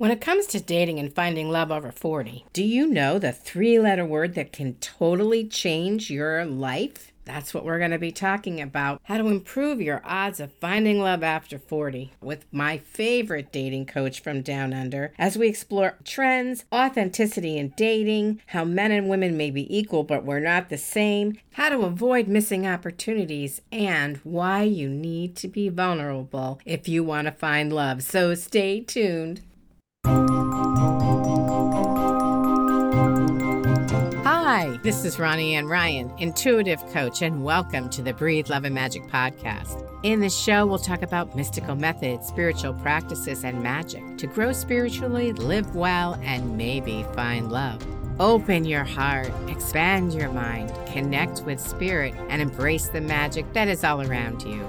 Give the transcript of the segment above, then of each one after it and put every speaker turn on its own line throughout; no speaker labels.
When it comes to dating and finding love over 40, do you know the three letter word that can totally change your life? That's what we're going to be talking about how to improve your odds of finding love after 40 with my favorite dating coach from Down Under as we explore trends, authenticity in dating, how men and women may be equal but we're not the same, how to avoid missing opportunities, and why you need to be vulnerable if you want to find love. So stay tuned. Hi, this is Ronnie Ann Ryan, intuitive coach, and welcome to the Breathe Love and Magic podcast. In this show, we'll talk about mystical methods, spiritual practices, and magic to grow spiritually, live well, and maybe find love. Open your heart, expand your mind, connect with spirit, and embrace the magic that is all around you.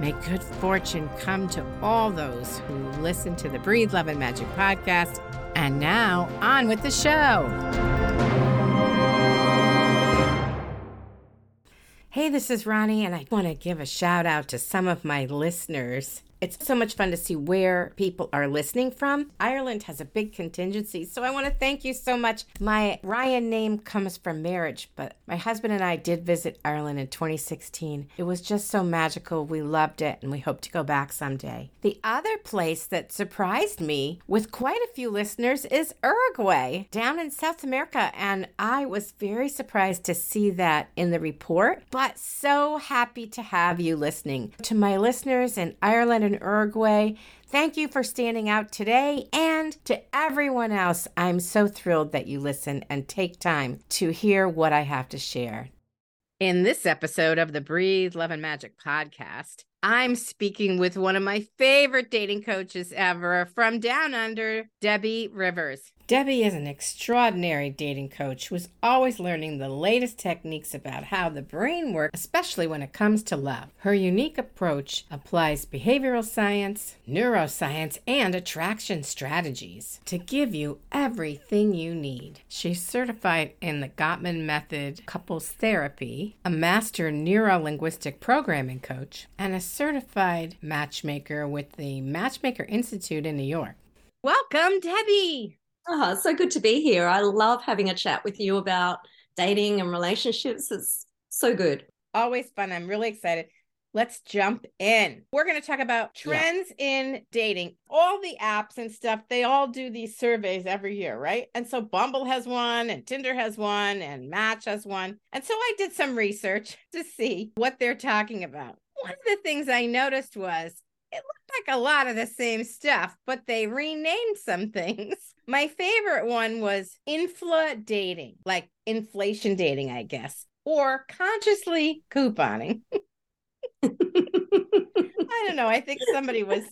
May good fortune come to all those who listen to the Breathe Love and Magic podcast. And now, on with the show. Hey, this is Ronnie, and I want to give a shout out to some of my listeners it's so much fun to see where people are listening from. Ireland has a big contingency, so I want to thank you so much. My Ryan name comes from marriage, but my husband and I did visit Ireland in 2016. It was just so magical. We loved it, and we hope to go back someday. The other place that surprised me with quite a few listeners is Uruguay, down in South America, and I was very surprised to see that in the report, but so happy to have you listening. To my listeners in Ireland Uruguay. Thank you for standing out today. And to everyone else, I'm so thrilled that you listen and take time to hear what I have to share. In this episode of the Breathe Love and Magic podcast, I'm speaking with one of my favorite dating coaches ever from Down Under, Debbie Rivers. Debbie is an extraordinary dating coach who is always learning the latest techniques about how the brain works, especially when it comes to love. Her unique approach applies behavioral science, neuroscience, and attraction strategies to give you everything you need. She's certified in the Gottman Method Couples Therapy, a master neuro-linguistic programming coach, and a certified matchmaker with the Matchmaker Institute in New York. Welcome, Debbie.
Oh, so good to be here. I love having a chat with you about dating and relationships. It's so good.
Always fun. I'm really excited. Let's jump in. We're going to talk about trends yeah. in dating. All the apps and stuff, they all do these surveys every year, right? And so Bumble has one, and Tinder has one, and Match has one. And so I did some research to see what they're talking about. One of the things I noticed was it looked like a lot of the same stuff, but they renamed some things. My favorite one was infla dating, like inflation dating, I guess, or consciously couponing. I don't know. I think somebody was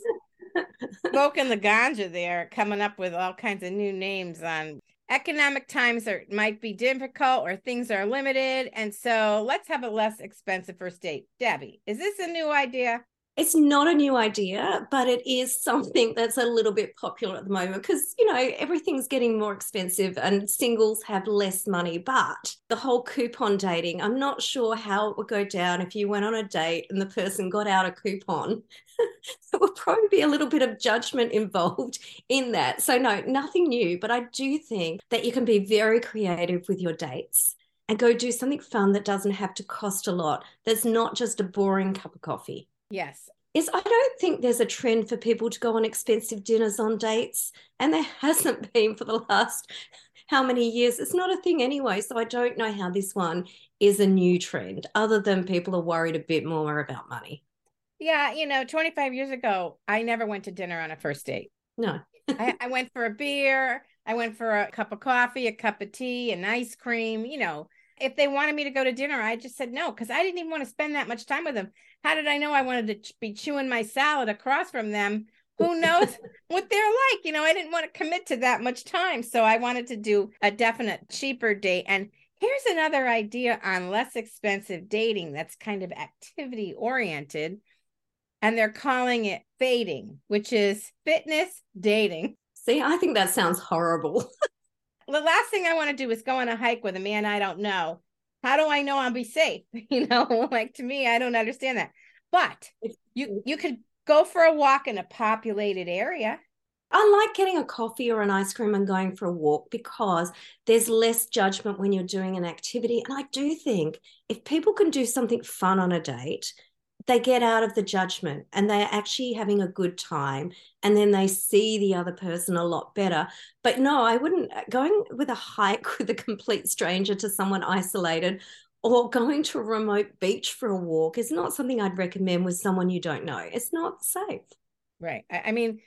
smoking the ganja there, coming up with all kinds of new names on economic times are might be difficult or things are limited. And so let's have a less expensive first date. Debbie, is this a new idea?
It's not a new idea, but it is something that's a little bit popular at the moment because, you know, everything's getting more expensive and singles have less money. But the whole coupon dating, I'm not sure how it would go down if you went on a date and the person got out a coupon. there would probably be a little bit of judgment involved in that. So, no, nothing new. But I do think that you can be very creative with your dates and go do something fun that doesn't have to cost a lot. That's not just a boring cup of coffee.
Yes.
Is I don't think there's a trend for people to go on expensive dinners on dates. And there hasn't been for the last how many years. It's not a thing anyway. So I don't know how this one is a new trend, other than people are worried a bit more about money.
Yeah, you know, 25 years ago, I never went to dinner on a first date.
No.
I, I went for a beer. I went for a cup of coffee, a cup of tea, an ice cream, you know, if they wanted me to go to dinner, I just said no because I didn't even want to spend that much time with them. How did I know I wanted to be chewing my salad across from them? Who knows what they're like? You know, I didn't want to commit to that much time. So I wanted to do a definite cheaper date. And here's another idea on less expensive dating that's kind of activity oriented. And they're calling it fating, which is fitness dating.
See, I think that sounds horrible.
the last thing I want to do is go on a hike with a man I don't know. How do I know I'll be safe? You know, like to me, I don't understand that. But you you could go for a walk in a populated area.
I like getting a coffee or an ice cream and going for a walk because there's less judgment when you're doing an activity. And I do think if people can do something fun on a date, they get out of the judgment and they're actually having a good time and then they see the other person a lot better but no i wouldn't uh, going with a hike with a complete stranger to someone isolated or going to a remote beach for a walk is not something i'd recommend with someone you don't know it's not safe
right i mean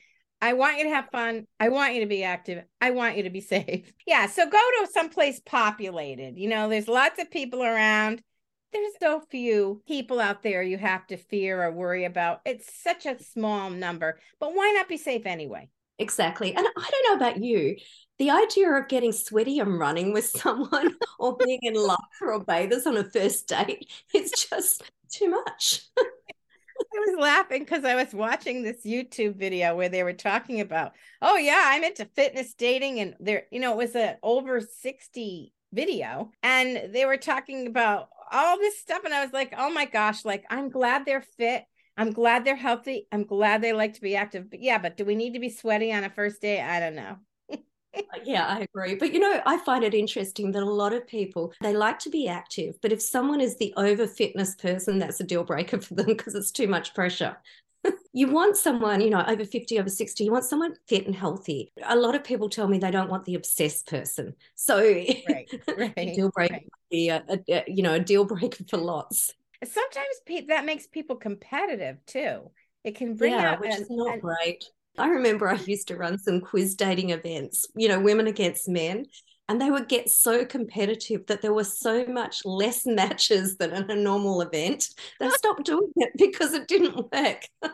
I want you to have fun. I want you to be active. I want you to be safe. Yeah. So go to someplace populated. You know, there's lots of people around there's so few people out there you have to fear or worry about. It's such a small number, but why not be safe anyway?
Exactly. And I don't know about you. The idea of getting sweaty and running with someone or being in love for a bathers on a first date is just too much.
I was laughing because I was watching this YouTube video where they were talking about, oh yeah, I'm into fitness dating, and there, you know, it was a over 60 video, and they were talking about all this stuff. And I was like, oh my gosh, like I'm glad they're fit. I'm glad they're healthy. I'm glad they like to be active. But yeah, but do we need to be sweaty on a first date? I don't know.
Uh, yeah, I agree. But you know, I find it interesting that a lot of people they like to be active, but if someone is the over fitness person, that's a deal breaker for them because it's too much pressure. you want someone, you know, over 50, over 60, you want someone fit and healthy. A lot of people tell me they don't want the obsessed person. So right, right, deal breaker right. Be a, a, you know, a deal breaker for lots.
Sometimes pe- that makes people competitive too. It can bring
yeah,
out
which is not and, great. I remember I used to run some quiz dating events, you know, women against men and they would get so competitive that there were so much less matches than in a normal event. They stopped doing it because it didn't work.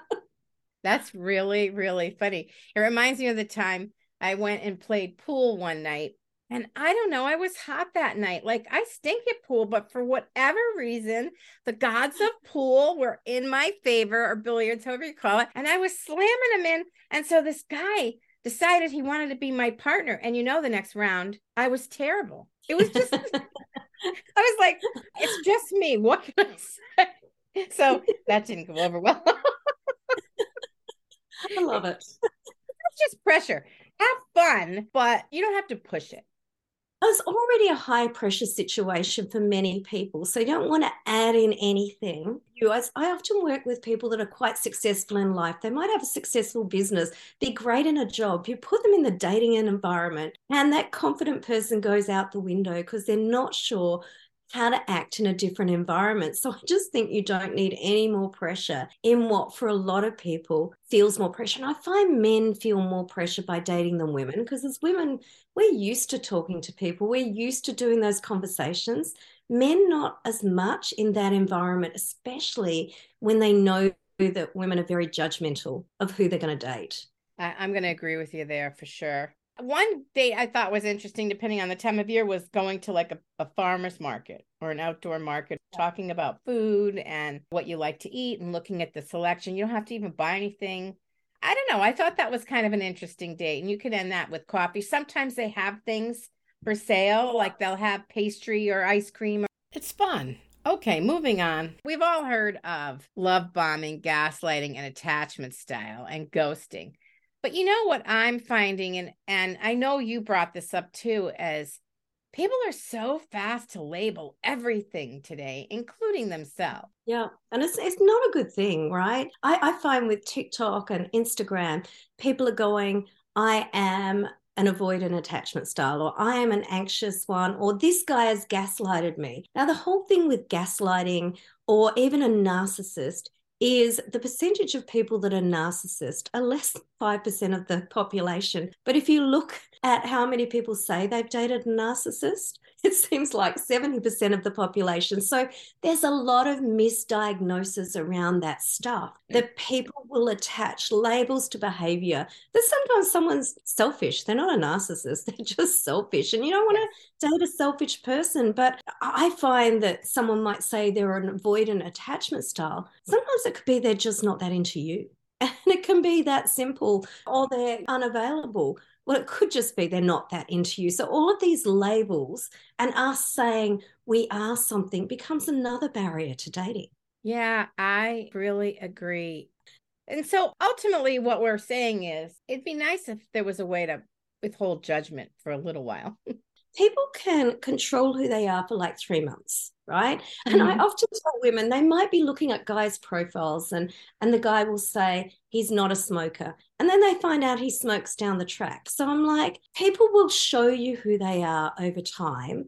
That's really, really funny. It reminds me of the time I went and played pool one night. And I don't know, I was hot that night. Like I stink at pool, but for whatever reason, the gods of pool were in my favor, or billiards, however you call it. And I was slamming them in. And so this guy decided he wanted to be my partner. And you know, the next round, I was terrible. It was just, I was like, it's just me. What can I say? So that didn't go over well.
I love it.
It's just pressure. Have fun, but you don't have to push it
it's already a high pressure situation for many people. So you don't want to add in anything. You, I often work with people that are quite successful in life. They might have a successful business, be great in a job. You put them in the dating environment, and that confident person goes out the window because they're not sure how to act in a different environment. So I just think you don't need any more pressure in what for a lot of people feels more pressure. And I find men feel more pressure by dating than women because as women, we're used to talking to people, we're used to doing those conversations. Men, not as much in that environment, especially when they know that women are very judgmental of who they're going to date.
I'm going to agree with you there for sure. One date I thought was interesting, depending on the time of year, was going to like a, a farmer's market or an outdoor market, talking about food and what you like to eat and looking at the selection. You don't have to even buy anything. I don't know. I thought that was kind of an interesting date. And you could end that with coffee. Sometimes they have things for sale, like they'll have pastry or ice cream. It's fun. Okay, moving on. We've all heard of love bombing, gaslighting, and attachment style and ghosting. But you know what I'm finding, and and I know you brought this up too, as people are so fast to label everything today, including themselves.
Yeah. And it's it's not a good thing, right? I, I find with TikTok and Instagram, people are going, I am an avoidant attachment style, or I am an anxious one, or this guy has gaslighted me. Now, the whole thing with gaslighting or even a narcissist is the percentage of people that are narcissist are less than 5% of the population. But if you look at how many people say they've dated a narcissist, it seems like 70% of the population. So there's a lot of misdiagnosis around that stuff that people will attach labels to behavior. That sometimes someone's selfish. They're not a narcissist, they're just selfish. And you don't want to date a selfish person. But I find that someone might say they're an avoidant attachment style. Sometimes it could be they're just not that into you. And it can be that simple, or they're unavailable well, it could just be they're not that into you. So all of these labels and us saying we are something becomes another barrier to dating.
Yeah, I really agree. And so ultimately, what we're saying is it'd be nice if there was a way to withhold judgment for a little while.
People can control who they are for like three months right mm-hmm. and i mm-hmm. often tell women they might be looking at guys profiles and and the guy will say he's not a smoker and then they find out he smokes down the track so i'm like people will show you who they are over time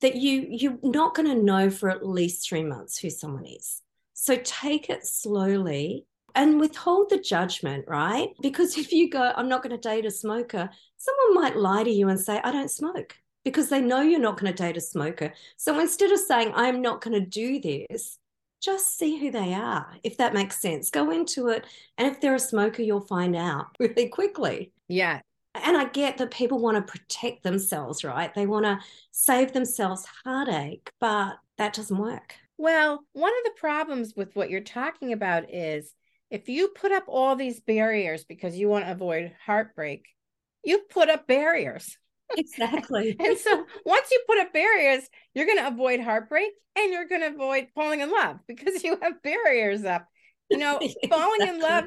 that you you're not going to know for at least 3 months who someone is so take it slowly and withhold the judgment, right? Because if you go, I'm not going to date a smoker, someone might lie to you and say, I don't smoke because they know you're not going to date a smoker. So instead of saying, I'm not going to do this, just see who they are, if that makes sense. Go into it. And if they're a smoker, you'll find out really quickly.
Yeah.
And I get that people want to protect themselves, right? They want to save themselves heartache, but that doesn't work.
Well, one of the problems with what you're talking about is if you put up all these barriers because you want to avoid heartbreak, you put up barriers.
Exactly.
and so once you put up barriers, you're going to avoid heartbreak and you're going to avoid falling in love because you have barriers up. You know, exactly. falling in love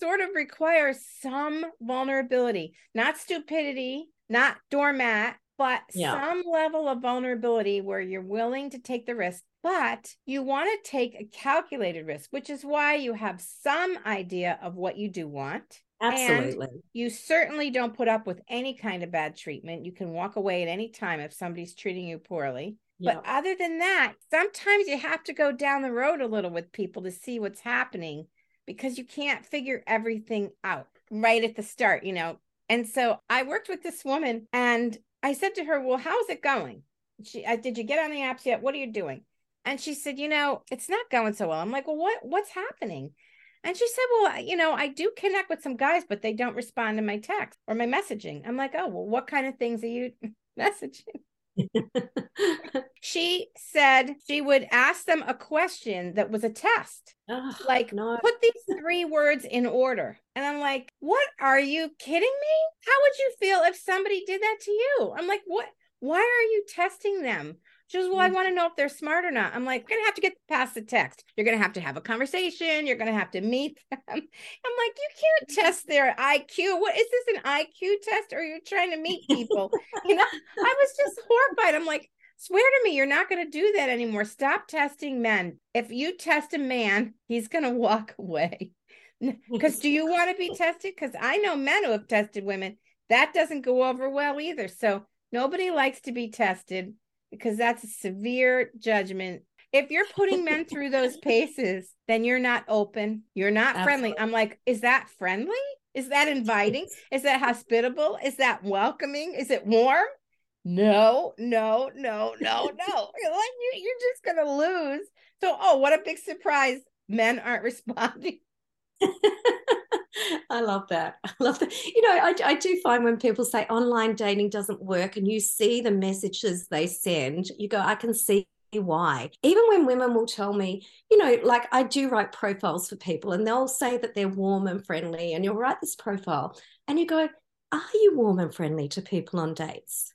sort of requires some vulnerability, not stupidity, not doormat, but yeah. some level of vulnerability where you're willing to take the risk. But you want to take a calculated risk, which is why you have some idea of what you do want
Absolutely.
And you certainly don't put up with any kind of bad treatment. You can walk away at any time if somebody's treating you poorly. Yep. But other than that, sometimes you have to go down the road a little with people to see what's happening because you can't figure everything out right at the start, you know. And so I worked with this woman and I said to her, Well, how's it going? She, I, did you get on the apps yet? What are you doing? And she said, You know, it's not going so well. I'm like, Well, what what's happening? And she said, Well, you know, I do connect with some guys, but they don't respond to my text or my messaging. I'm like, Oh, well, what kind of things are you messaging? she said she would ask them a question that was a test. like, no. put these three words in order. And I'm like, what are you kidding me? How would you feel if somebody did that to you? I'm like, what? Why are you testing them? She goes, Well, I mm. want to know if they're smart or not. I'm like, You're going to have to get past the text. You're going to have to have a conversation. You're going to have to meet them. I'm like, You can't test their IQ. What is this an IQ test or you're you trying to meet people? you know, I was just horrified. I'm like, Swear to me, you're not going to do that anymore. Stop testing men. If you test a man, he's going to walk away. Because do you want to be tested? Because I know men who have tested women. That doesn't go over well either. So nobody likes to be tested because that's a severe judgment. If you're putting men through those paces, then you're not open. You're not Absolutely. friendly. I'm like, is that friendly? Is that inviting? Is that hospitable? Is that welcoming? Is it warm? No, no, no, no, no. you're, like, you're just going to lose. So, oh, what a big surprise. Men aren't responding.
I love that. I love that. You know, I, I do find when people say online dating doesn't work and you see the messages they send, you go, I can see why. Even when women will tell me, you know, like I do write profiles for people and they'll say that they're warm and friendly, and you'll write this profile and you go, Are you warm and friendly to people on dates?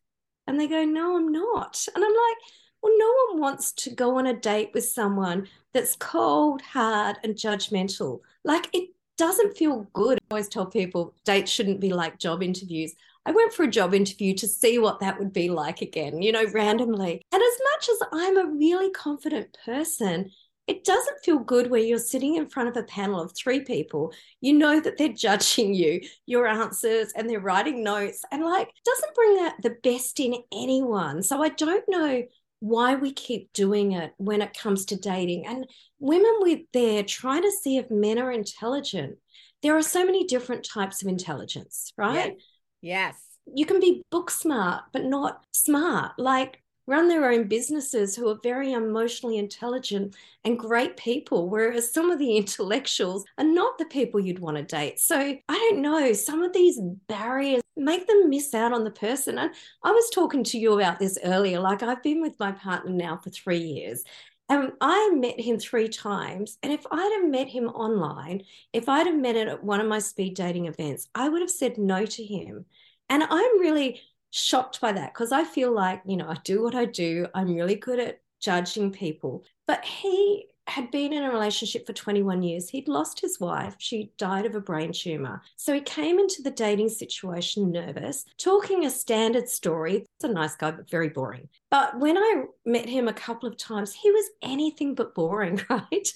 And they go, No, I'm not. And I'm like, well, no one wants to go on a date with someone that's cold, hard, and judgmental. Like it doesn't feel good. I always tell people dates shouldn't be like job interviews. I went for a job interview to see what that would be like again, you know, randomly. And as much as I'm a really confident person, it doesn't feel good where you're sitting in front of a panel of three people. You know that they're judging you, your answers, and they're writing notes, and like doesn't bring out the best in anyone. So I don't know why we keep doing it when it comes to dating. And women with there trying to see if men are intelligent. There are so many different types of intelligence, right?
Yes.
You can be book smart, but not smart. Like run their own businesses who are very emotionally intelligent and great people, whereas some of the intellectuals are not the people you'd want to date. So I don't know, some of these barriers make them miss out on the person. And I was talking to you about this earlier. Like I've been with my partner now for three years. And I met him three times. And if I'd have met him online, if I'd have met him at one of my speed dating events, I would have said no to him. And I'm really shocked by that because I feel like, you know, I do what I do. I'm really good at judging people. But he had been in a relationship for 21 years. He'd lost his wife. She died of a brain tumor. So he came into the dating situation nervous, talking a standard story. It's a nice guy, but very boring. But when I met him a couple of times, he was anything but boring, right?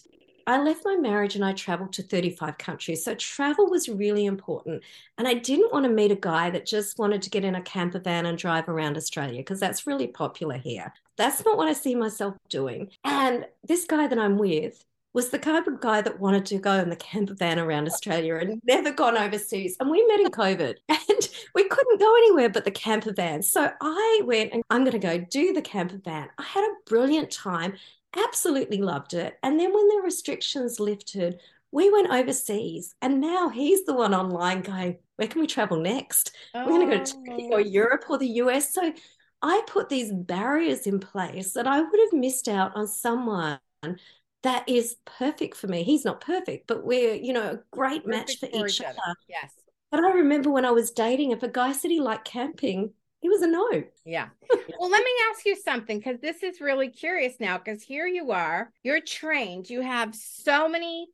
I left my marriage and I traveled to 35 countries. So travel was really important. And I didn't want to meet a guy that just wanted to get in a camper van and drive around Australia because that's really popular here. That's not what I see myself doing. And this guy that I'm with, was the kind of guy that wanted to go in the camper van around Australia and never gone overseas. And we met in COVID and we couldn't go anywhere but the camper van. So I went and I'm going to go do the camper van. I had a brilliant time absolutely loved it. And then when the restrictions lifted, we went overseas. And now he's the one online going, where can we travel next? Oh. We're going to go to Turkey or oh. Europe or the US. So I put these barriers in place that I would have missed out on someone that is perfect for me. He's not perfect, but we're, you know, a great perfect match for, for each other. other.
Yes.
But I remember when I was dating, if a guy said he liked camping, he was a no.
Yeah. well, let me ask you something because this is really curious now. Because here you are, you're trained, you have so many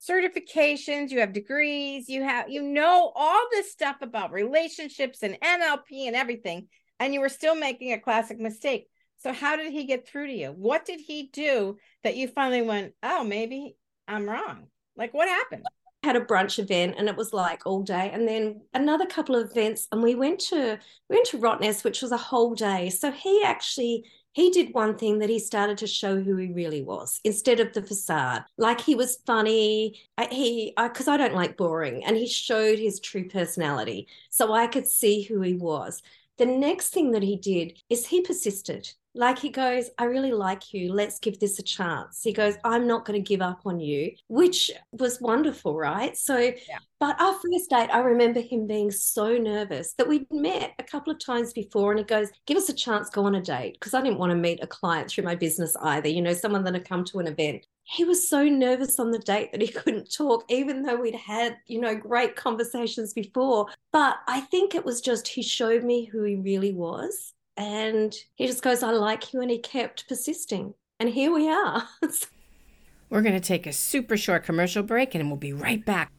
certifications, you have degrees, you have, you know, all this stuff about relationships and NLP and everything, and you were still making a classic mistake. So, how did he get through to you? What did he do that you finally went, oh, maybe I'm wrong? Like, what happened?
Had a brunch event and it was like all day. And then another couple of events and we went to we went to Rottnest which was a whole day. So he actually he did one thing that he started to show who he really was instead of the facade. Like he was funny. He because I, I don't like boring and he showed his true personality so i could see who he was. The next thing that he did is he persisted like he goes, I really like you. Let's give this a chance. He goes, I'm not going to give up on you, which was wonderful, right? So, yeah. but our first date, I remember him being so nervous that we'd met a couple of times before. And he goes, Give us a chance, go on a date. Because I didn't want to meet a client through my business either, you know, someone that had come to an event. He was so nervous on the date that he couldn't talk, even though we'd had, you know, great conversations before. But I think it was just he showed me who he really was and he just goes, I like you. And he kept persisting. And here we are.
We're going to take a super short commercial break and we'll be right back.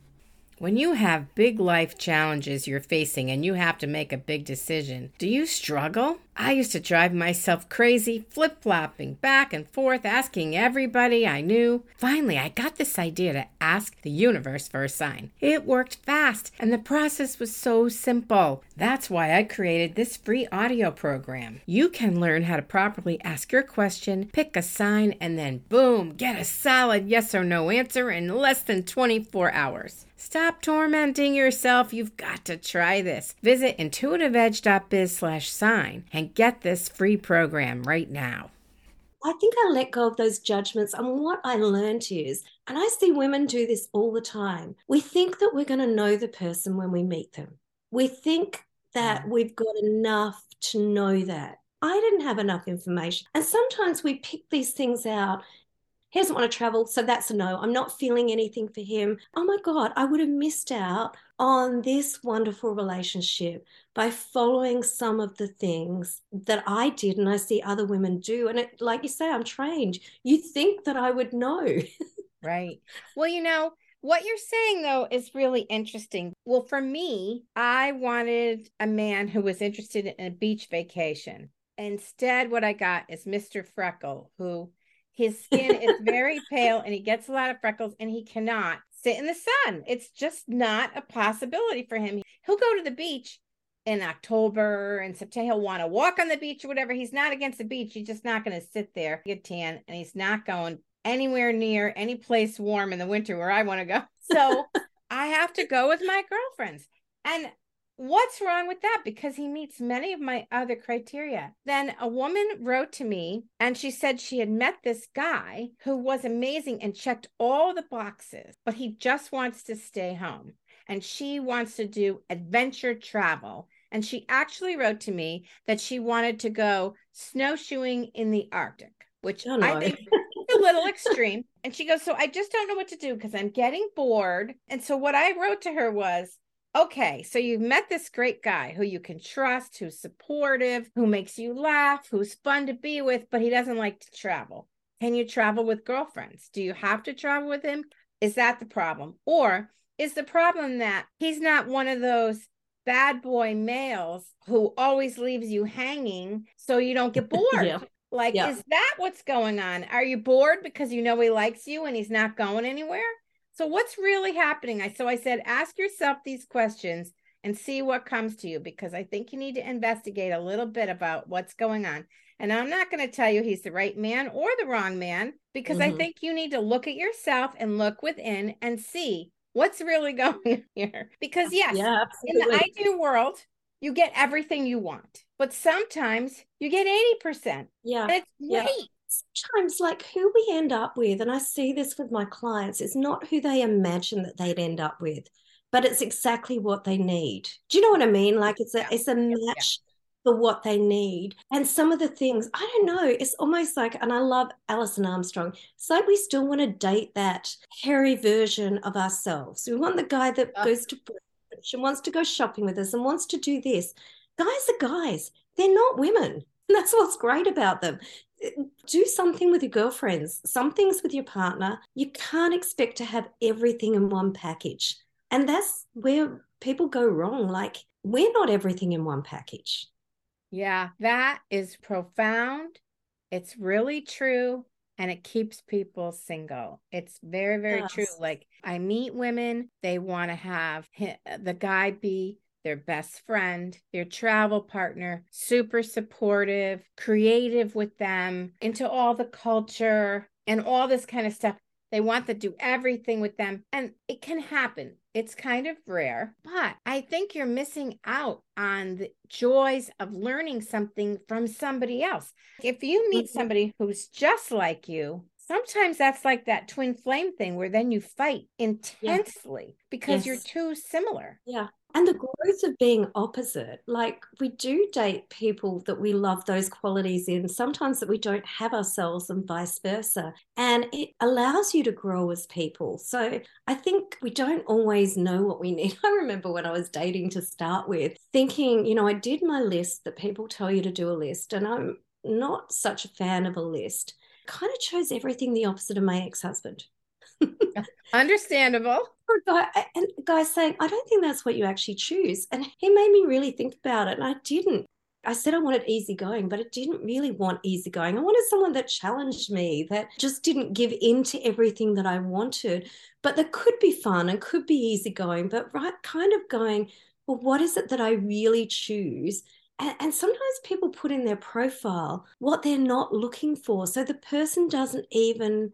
When you have big life challenges you're facing and you have to make a big decision, do you struggle? I used to drive myself crazy, flip flopping back and forth, asking everybody I knew. Finally, I got this idea to ask the universe for a sign. It worked fast, and the process was so simple. That's why I created this free audio program. You can learn how to properly ask your question, pick a sign, and then boom, get a solid yes or no answer in less than 24 hours. Stop tormenting yourself. You've got to try this. Visit intuitiveedge.biz slash sign and get this free program right now.
I think I let go of those judgments. And what I learned is, and I see women do this all the time, we think that we're going to know the person when we meet them. We think that we've got enough to know that. I didn't have enough information. And sometimes we pick these things out he doesn't want to travel. So that's a no. I'm not feeling anything for him. Oh my God, I would have missed out on this wonderful relationship by following some of the things that I did and I see other women do. And it, like you say, I'm trained. You think that I would know.
right. Well, you know, what you're saying though is really interesting. Well, for me, I wanted a man who was interested in a beach vacation. Instead, what I got is Mr. Freckle, who his skin is very pale and he gets a lot of freckles and he cannot sit in the sun. It's just not a possibility for him. He'll go to the beach in October and September. He'll want to walk on the beach or whatever. He's not against the beach. He's just not going to sit there, get tan, and he's not going anywhere near any place warm in the winter where I want to go. So I have to go with my girlfriends. And What's wrong with that? Because he meets many of my other criteria. Then a woman wrote to me and she said she had met this guy who was amazing and checked all the boxes, but he just wants to stay home and she wants to do adventure travel. And she actually wrote to me that she wanted to go snowshoeing in the Arctic, which oh, no. I think a little extreme. And she goes, So I just don't know what to do because I'm getting bored. And so what I wrote to her was, okay, so you've met this great guy who you can trust, who's supportive, who makes you laugh, who's fun to be with, but he doesn't like to travel. Can you travel with girlfriends? Do you have to travel with him? Is that the problem? Or is the problem that he's not one of those bad boy males who always leaves you hanging so you don't get bored? yeah. Like, yeah. is that what's going on? Are you bored because you know he likes you and he's not going anywhere? So, what's really happening? I so I said, ask yourself these questions and see what comes to you because I think you need to investigate a little bit about what's going on. And I'm not going to tell you he's the right man or the wrong man because mm-hmm. I think you need to look at yourself and look within and see what's really going on here. Because, yes, yeah, in the ideal world, you get everything you want, but sometimes you get 80%.
Yeah.
And it's great. Yeah
sometimes like who we end up with and i see this with my clients is not who they imagine that they'd end up with but it's exactly what they need do you know what i mean like it's a it's a match for what they need. And some of the things, I don't know, it's almost like, and I love Alison Armstrong, it's like we still want to date that hairy version of ourselves. We want the guy that goes to brunch and wants to go shopping with us and wants to do this. Guys are guys, they're not women. And that's what's great about them. Do something with your girlfriends, some things with your partner. You can't expect to have everything in one package. And that's where people go wrong. Like, we're not everything in one package.
Yeah, that is profound. It's really true and it keeps people single. It's very, very yes. true. Like I meet women, they want to have the guy be their best friend, their travel partner, super supportive, creative with them, into all the culture and all this kind of stuff. They want to do everything with them. And it can happen. It's kind of rare, but I think you're missing out on the joys of learning something from somebody else. If you meet mm-hmm. somebody who's just like you, sometimes that's like that twin flame thing where then you fight intensely because yes. you're too similar.
Yeah and the growth of being opposite like we do date people that we love those qualities in sometimes that we don't have ourselves and vice versa. And it allows you to grow as people. So i think we don't always know what we need. I remember when i was dating to start with thinking you know i did my list that people tell you to do a list and i'm not such a fan of a list. Kind of chose everything the opposite of my ex-husband
Understandable.
Guy, and guy saying, I don't think that's what you actually choose. And he made me really think about it. And I didn't. I said I wanted easygoing, but I didn't really want easygoing. I wanted someone that challenged me, that just didn't give in to everything that I wanted, but that could be fun and could be easygoing, but right kind of going, well, what is it that I really choose? And, and sometimes people put in their profile what they're not looking for. So the person doesn't even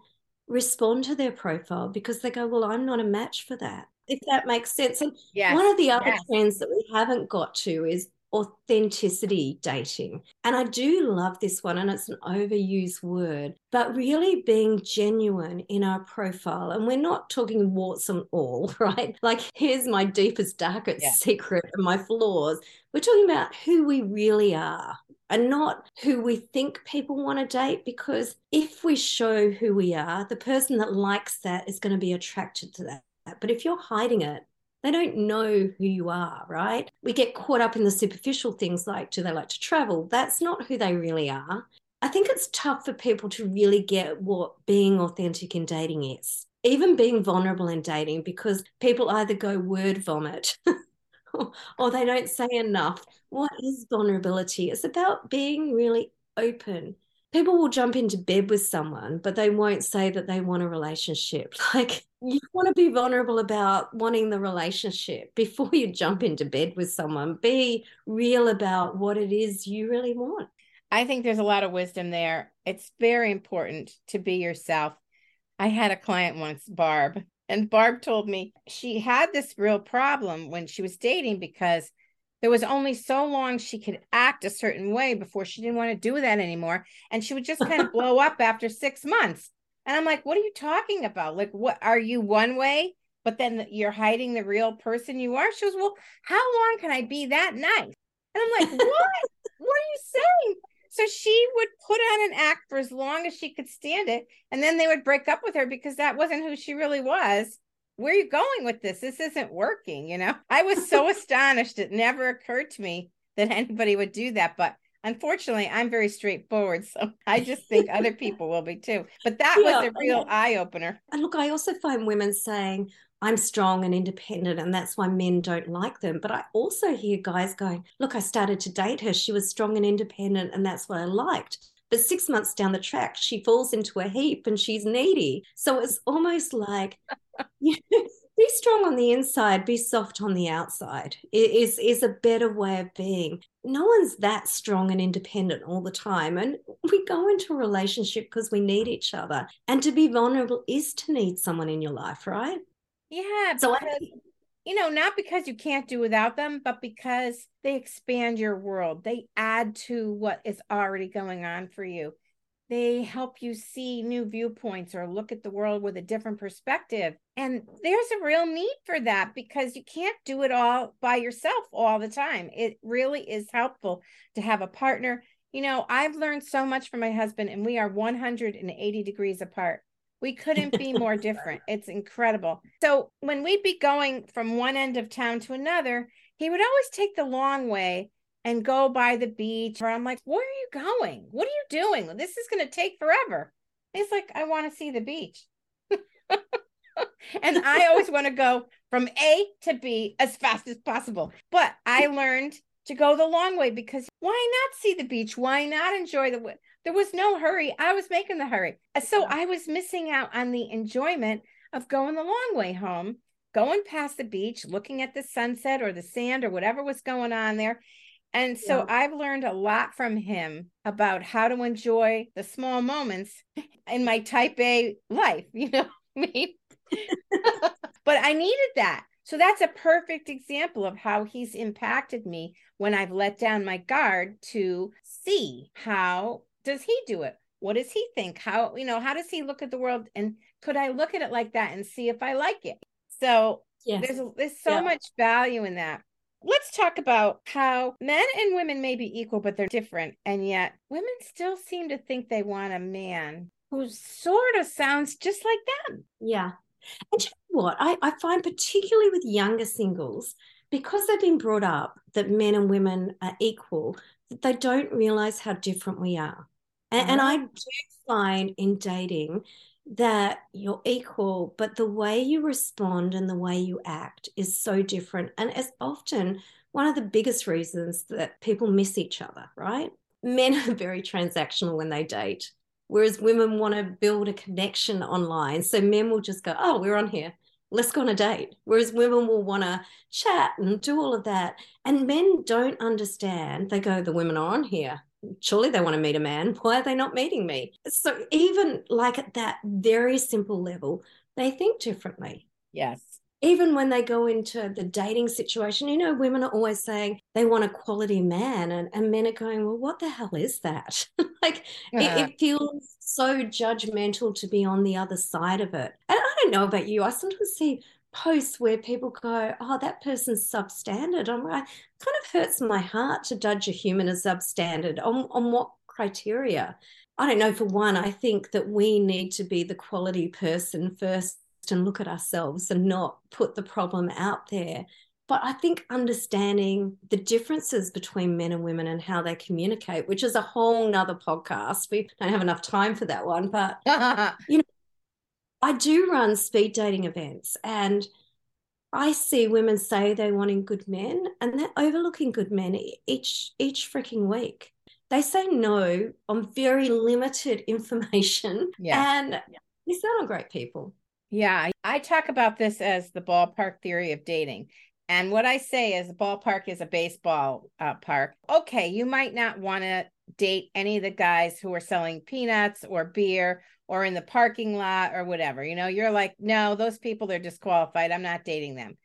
respond to their profile because they go, Well, I'm not a match for that. If that makes sense. And yes. one of the other yes. trends that we haven't got to is authenticity dating. And I do love this one, and it's an overused word, but really being genuine in our profile. And we're not talking warts and all, right? Like, here's my deepest, darkest yeah. secret and my flaws. We're talking about who we really are and not who we think people want to date because if we show who we are the person that likes that is going to be attracted to that. But if you're hiding it they don't know who you are right? We get caught up in the superficial things like do they like to travel? That's not who they really are. I think it's tough for people to really get what being authentic in dating is even being vulnerable in dating because people either go word vomit or they don't say enough. What is vulnerability? It's about being really open. People will jump into bed with someone, but they won't say that they want a relationship. Like you want to be vulnerable about wanting the relationship before you jump into bed with someone. Be real about what it is you really want.
I think there's a lot of wisdom there. It's very important to be yourself. I had a client once, Barb, and Barb told me she had this real problem when she was dating because there was only so long she could act a certain way before she didn't want to do that anymore. And she would just kind of blow up after six months. And I'm like, what are you talking about? Like, what are you one way, but then you're hiding the real person you are? She goes, well, how long can I be that nice? And I'm like, what? what are you saying? So she would put on an act for as long as she could stand it. And then they would break up with her because that wasn't who she really was. Where are you going with this? This isn't working. You know, I was so astonished. It never occurred to me that anybody would do that. But Unfortunately, I'm very straightforward, so I just think other people will be too. But that yeah, was a real eye opener.
And look, I also find women saying, I'm strong and independent, and that's why men don't like them. But I also hear guys going, Look, I started to date her. She was strong and independent, and that's what I liked. But six months down the track, she falls into a heap and she's needy. So it's almost like you know, be strong on the inside, be soft on the outside is is a better way of being. No one's that strong and independent all the time. And we go into a relationship because we need each other. And to be vulnerable is to need someone in your life, right?
Yeah. So I you know, not because you can't do without them, but because they expand your world. They add to what is already going on for you. They help you see new viewpoints or look at the world with a different perspective. And there's a real need for that because you can't do it all by yourself all the time. It really is helpful to have a partner. You know, I've learned so much from my husband, and we are 180 degrees apart. We couldn't be more different. It's incredible. So when we'd be going from one end of town to another, he would always take the long way and go by the beach. Where I'm like, where are you going? What are you doing? This is going to take forever. He's like, I want to see the beach. and I always want to go from A to B as fast as possible. But I learned to go the long way because why not see the beach? Why not enjoy the there was no hurry. I was making the hurry. So I was missing out on the enjoyment of going the long way home, going past the beach, looking at the sunset or the sand or whatever was going on there. And so yeah. I've learned a lot from him about how to enjoy the small moments in my type A life, you know I mean? but I needed that. So that's a perfect example of how he's impacted me when I've let down my guard to see how does he do it? What does he think? How, you know, how does he look at the world? And could I look at it like that and see if I like it? So yes. there's there's so yeah. much value in that. Let's talk about how men and women may be equal, but they're different. And yet women still seem to think they want a man who sort of sounds just like them.
Yeah. And you know what? I, I find particularly with younger singles, because they've been brought up that men and women are equal, they don't realize how different we are. And, and I uh-huh. do find in dating that you're equal, but the way you respond and the way you act is so different. And it's often one of the biggest reasons that people miss each other, right? Men are very transactional when they date, whereas women want to build a connection online. So men will just go, Oh, we're on here. Let's go on a date. Whereas women will want to chat and do all of that. And men don't understand. They go, The women are on here surely they want to meet a man. Why are they not meeting me? So even like at that very simple level, they think differently.
Yes.
Even when they go into the dating situation, you know, women are always saying they want a quality man, and, and men are going, Well, what the hell is that? like, it, it feels so judgmental to be on the other side of it. And I don't know about you, I sometimes see posts where people go, "Oh, that person's substandard." I'm like, kind of hurts my heart to judge a human as substandard. On on what criteria? I don't know. For one, I think that we need to be the quality person first and look at ourselves and not put the problem out there. But I think understanding the differences between men and women and how they communicate, which is a whole nother podcast. We don't have enough time for that one, but you know, I do run speed dating events and I see women say they're wanting good men and they're overlooking good men each each freaking week. They say no on very limited information yeah. and are not great people.
Yeah, I talk about this as the ballpark theory of dating. And what I say is the ballpark is a baseball uh, park. Okay, you might not want to date any of the guys who are selling peanuts or beer or in the parking lot or whatever. You know, you're like, no, those people are disqualified. I'm not dating them.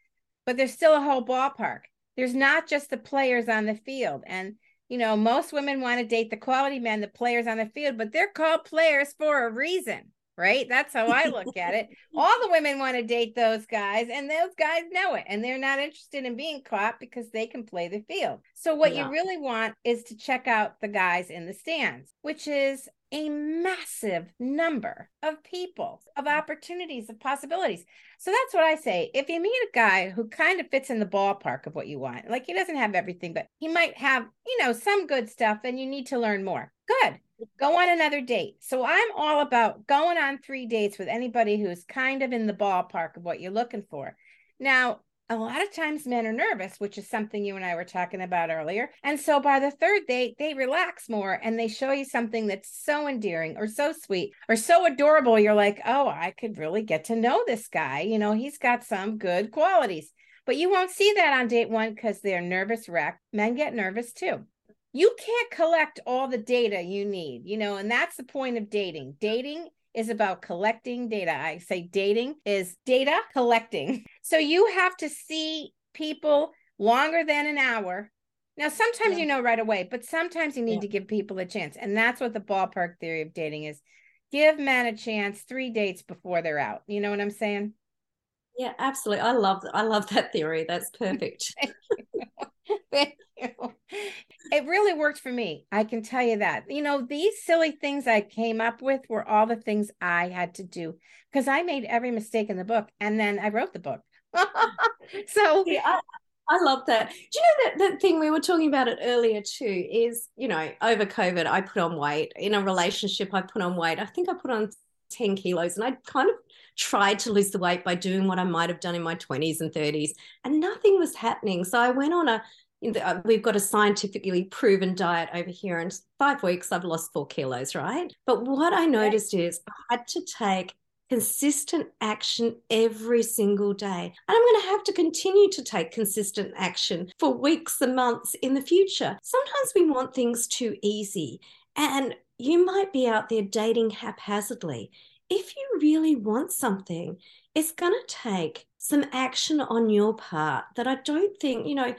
But there's still a whole ballpark. There's not just the players on the field. And, you know, most women want to date the quality men, the players on the field, but they're called players for a reason, right? That's how I look at it. All the women want to date those guys, and those guys know it, and they're not interested in being caught because they can play the field. So, what yeah. you really want is to check out the guys in the stands, which is a massive number of people, of opportunities, of possibilities. So that's what I say. If you meet a guy who kind of fits in the ballpark of what you want, like he doesn't have everything, but he might have, you know, some good stuff and you need to learn more. Good go on another date. So I'm all about going on three dates with anybody who's kind of in the ballpark of what you're looking for. Now, a lot of times men are nervous, which is something you and I were talking about earlier. And so by the third date, they relax more and they show you something that's so endearing or so sweet or so adorable. You're like, oh, I could really get to know this guy. You know, he's got some good qualities. But you won't see that on date one because they're nervous wreck. Men get nervous too you can't collect all the data you need, you know, and that's the point of dating. Dating is about collecting data. I say dating is data collecting. So you have to see people longer than an hour. Now, sometimes yeah. you know right away, but sometimes you need yeah. to give people a chance. And that's what the ballpark theory of dating is give men a chance three dates before they're out. You know what I'm saying?
Yeah, absolutely. I love I love that theory. That's perfect.
You. It really worked for me. I can tell you that. You know, these silly things I came up with were all the things I had to do because I made every mistake in the book and then I wrote the book. so
yeah, I, I love that. Do you know that that thing we were talking about it earlier too is, you know, over COVID, I put on weight. In a relationship, I put on weight. I think I put on 10 kilos and I kind of tried to lose the weight by doing what I might have done in my 20s and 30s, and nothing was happening. So I went on a uh, we've got a scientifically proven diet over here. In five weeks, I've lost four kilos, right? But what I noticed is I had to take consistent action every single day. And I'm going to have to continue to take consistent action for weeks and months in the future. Sometimes we want things too easy. And you might be out there dating haphazardly if you really want something, it's going to take some action on your part that I don't think, you know,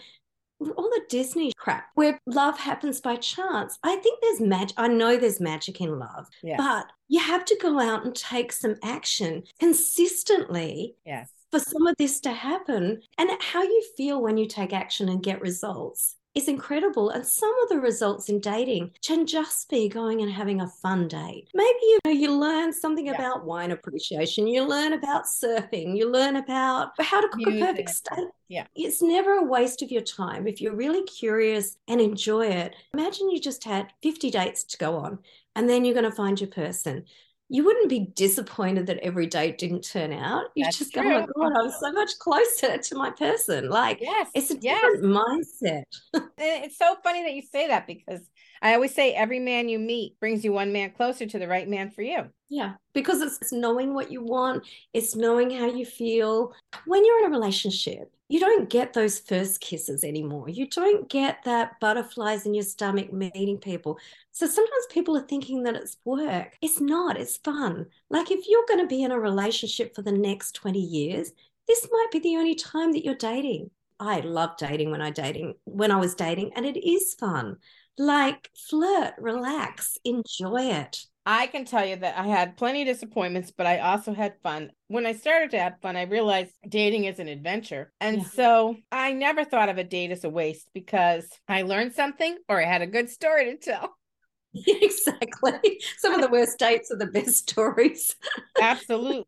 all the Disney crap where love happens by chance. I think there's magic. I know there's magic in love, yes. but you have to go out and take some action consistently.
Yes.
For some of this to happen, and how you feel when you take action and get results is incredible. And some of the results in dating can just be going and having a fun date. Maybe you know you learn something yeah. about wine appreciation, you learn about surfing, you learn about how to cook Music. a perfect steak.
Yeah.
It's never a waste of your time. If you're really curious and enjoy it, imagine you just had 50 dates to go on and then you're going to find your person you wouldn't be disappointed that every date didn't turn out. You That's just go, oh my God, I was so much closer to my person. Like,
yes,
it's a
yes.
different mindset.
it's so funny that you say that because I always say every man you meet brings you one man closer to the right man for you.
Yeah, because it's knowing what you want, it's knowing how you feel. When you're in a relationship, you don't get those first kisses anymore. You don't get that butterflies in your stomach meeting people. So sometimes people are thinking that it's work. It's not, it's fun. Like if you're going to be in a relationship for the next 20 years, this might be the only time that you're dating. I love dating when I dating when I was dating and it is fun. Like flirt, relax, enjoy it.
I can tell you that I had plenty of disappointments, but I also had fun. When I started to have fun, I realized dating is an adventure. And yeah. so I never thought of a date as a waste because I learned something or I had a good story to tell.
Exactly. Some of the worst dates are the best stories.
Absolutely.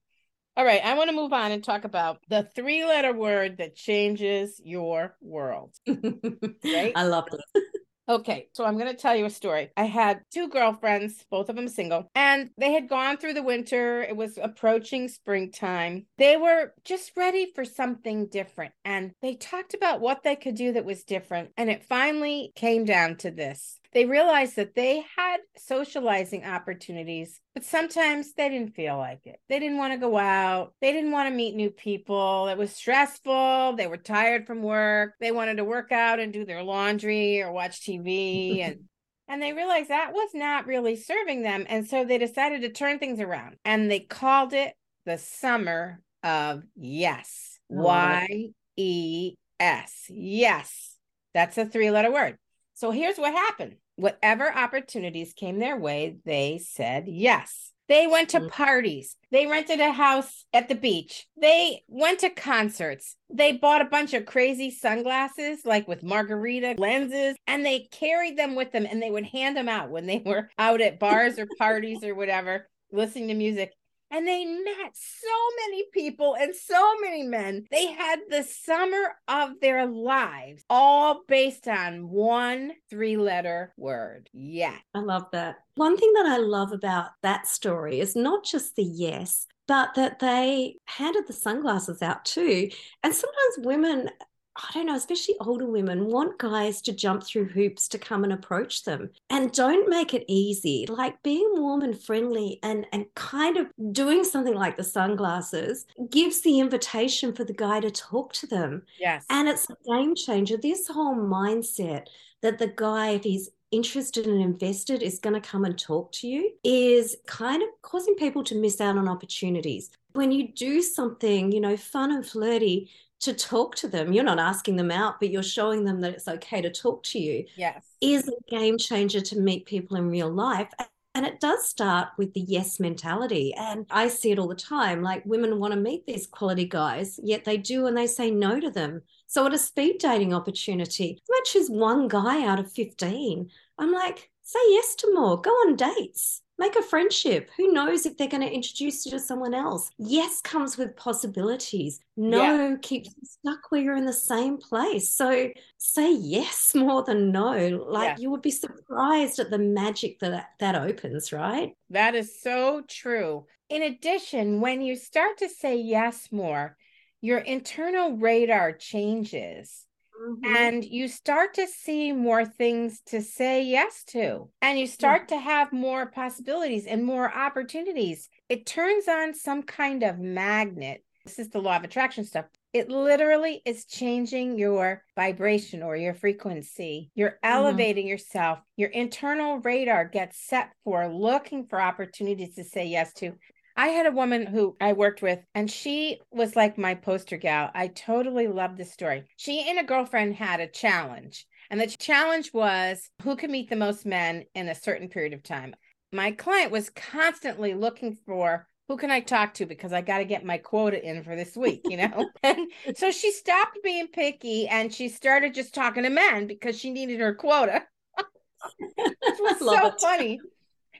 All right, I want to move on and talk about the three letter word that changes your world.
right? I love it.
Okay, so I'm going to tell you a story. I had two girlfriends, both of them single, and they had gone through the winter. It was approaching springtime. They were just ready for something different, and they talked about what they could do that was different. And it finally came down to this they realized that they had socializing opportunities, but sometimes they didn't feel like it. They didn't want to go out. They didn't want to meet new people. It was stressful. They were tired from work. They wanted to work out and do their laundry or watch TV and and they realized that was not really serving them and so they decided to turn things around and they called it the summer of yes. Y E S. Yes. That's a three letter word. So here's what happened whatever opportunities came their way, they said yes. They went to
Mm.
parties. They rented a house at the beach. They went to concerts. They bought a bunch of crazy sunglasses, like with margarita lenses, and they carried them with them and they would hand them out when they were out at bars or parties or whatever, listening to music. And they met so many people and so many men. They had the summer of their lives, all based on one three letter word. Yes.
I love that. One thing that I love about that story is not just the yes, but that they handed the sunglasses out too. And sometimes women, I don't know, especially older women, want guys to jump through hoops to come and approach them. And don't make it easy. Like being warm and friendly and, and kind of doing something like the sunglasses gives the invitation for the guy to talk to them.
Yes.
And it's a game changer. This whole mindset that the guy, if he's interested and invested, is going to come and talk to you is kind of causing people to miss out on opportunities. When you do something, you know, fun and flirty to talk to them, you're not asking them out, but you're showing them that it's okay to talk to you,
yes.
is a game changer to meet people in real life. And it does start with the yes mentality. And I see it all the time. Like women want to meet these quality guys, yet they do and they say no to them. So at a speed dating opportunity, I choose one guy out of 15. I'm like, say yes to more, go on dates. Make a friendship. Who knows if they're going to introduce you to someone else? Yes comes with possibilities. No
Yeah.
keeps you stuck where you're in the same place. So say yes more than no. Like
Yeah.
you would be surprised at the magic that that opens, right?
That is so true. In addition, when you start to say yes more, your internal radar changes
Mhm.
and you start to see more things to say yes to, and you start to have more possibilities and more opportunities. It turns on some kind of magnet. This is the law of attraction stuff. It literally is changing your vibration or your frequency. You're elevating yourself. Your internal radar gets set for looking for opportunities to say yes to. I had a woman who I worked with, and she was like my poster gal. I totally love this story. She and a girlfriend had a challenge, and the challenge was who could meet the most men in a certain period of time. My client was constantly looking for who can I talk to because I got to get my quota in for this week, you know? and so she stopped being picky and she started just talking to men because she needed her quota. Which was so
it.
funny.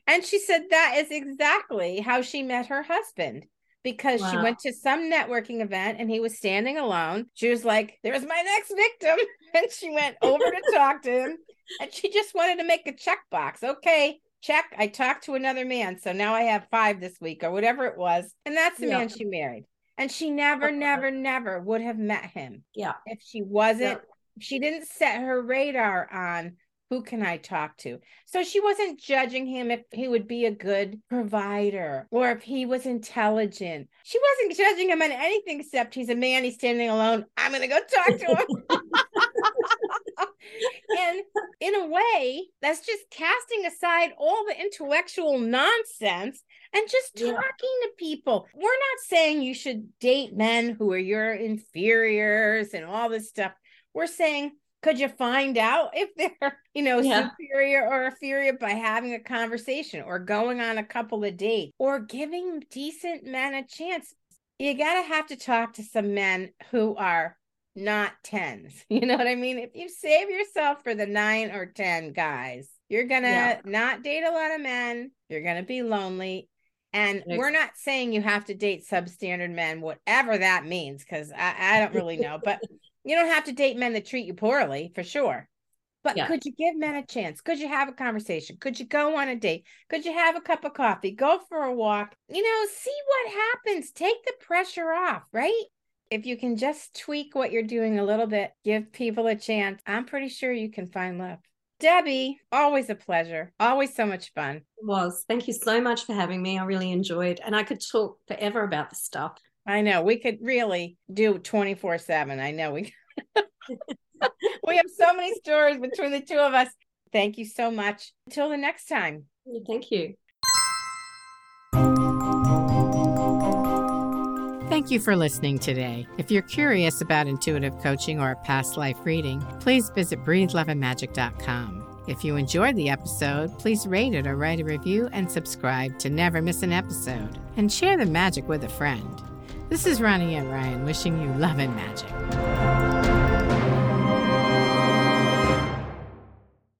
And she said that is exactly how she met her husband because she went to some networking event and he was standing alone. She was like, There's my next victim. And she went over to talk to him and she just wanted to make a checkbox. Okay, check. I talked to another man. So now I have five this week or whatever it was. And that's the
Yeah.
man she married. And she never,
Okay.
never, never would have met him
Yeah.
if she wasn't if she didn't set her radar on who can I talk to. So she wasn't judging him if he would be a good provider or if he was intelligent. She wasn't judging him on anything except he's a man, he's standing alone. I'm going to go talk to him. and in a way, that's just casting aside all the intellectual nonsense and just
Yeah.
talking to people. We're not saying you should date men who are your inferiors and all this stuff. We're saying, could you find out if they're, you know,
Yeah.
superior or inferior by having a conversation or going on a couple of dates or giving decent men a chance? You got to have to talk to some men who are not tens. You know what I mean? If you save yourself for the nine or 10 guys, you're going to
Yeah.
not date a lot of men. You're going to be lonely. And we're not saying you have to date substandard men, whatever that means, because I, I don't really know. But you don't have to date men that treat you poorly for sure. But
Yeah.
could you give men a chance? Could you have a conversation? Could you go on a date? Could you have a cup of coffee? Go for a walk? You know, see what happens. Take the pressure off, right? If you can just tweak what you're doing a little bit, give people a chance, I'm pretty sure you can find love. Debbie, always a pleasure. Always so much fun.
It was. Thank you so much for having me. I really enjoyed, and I could talk forever about this stuff.
I know we could really do 24 7. I know we we have so many stories between the two of us. Thank you so much. Until the next time.
Thank you.
Thank you for listening today. If you're curious about intuitive coaching or a past life reading, please visit breatheloveandmagic.com. If you enjoyed the episode, please rate it or write a review and subscribe to never miss an episode. And share the magic with a friend. This is Ronnie Ann Ryan wishing you love and magic.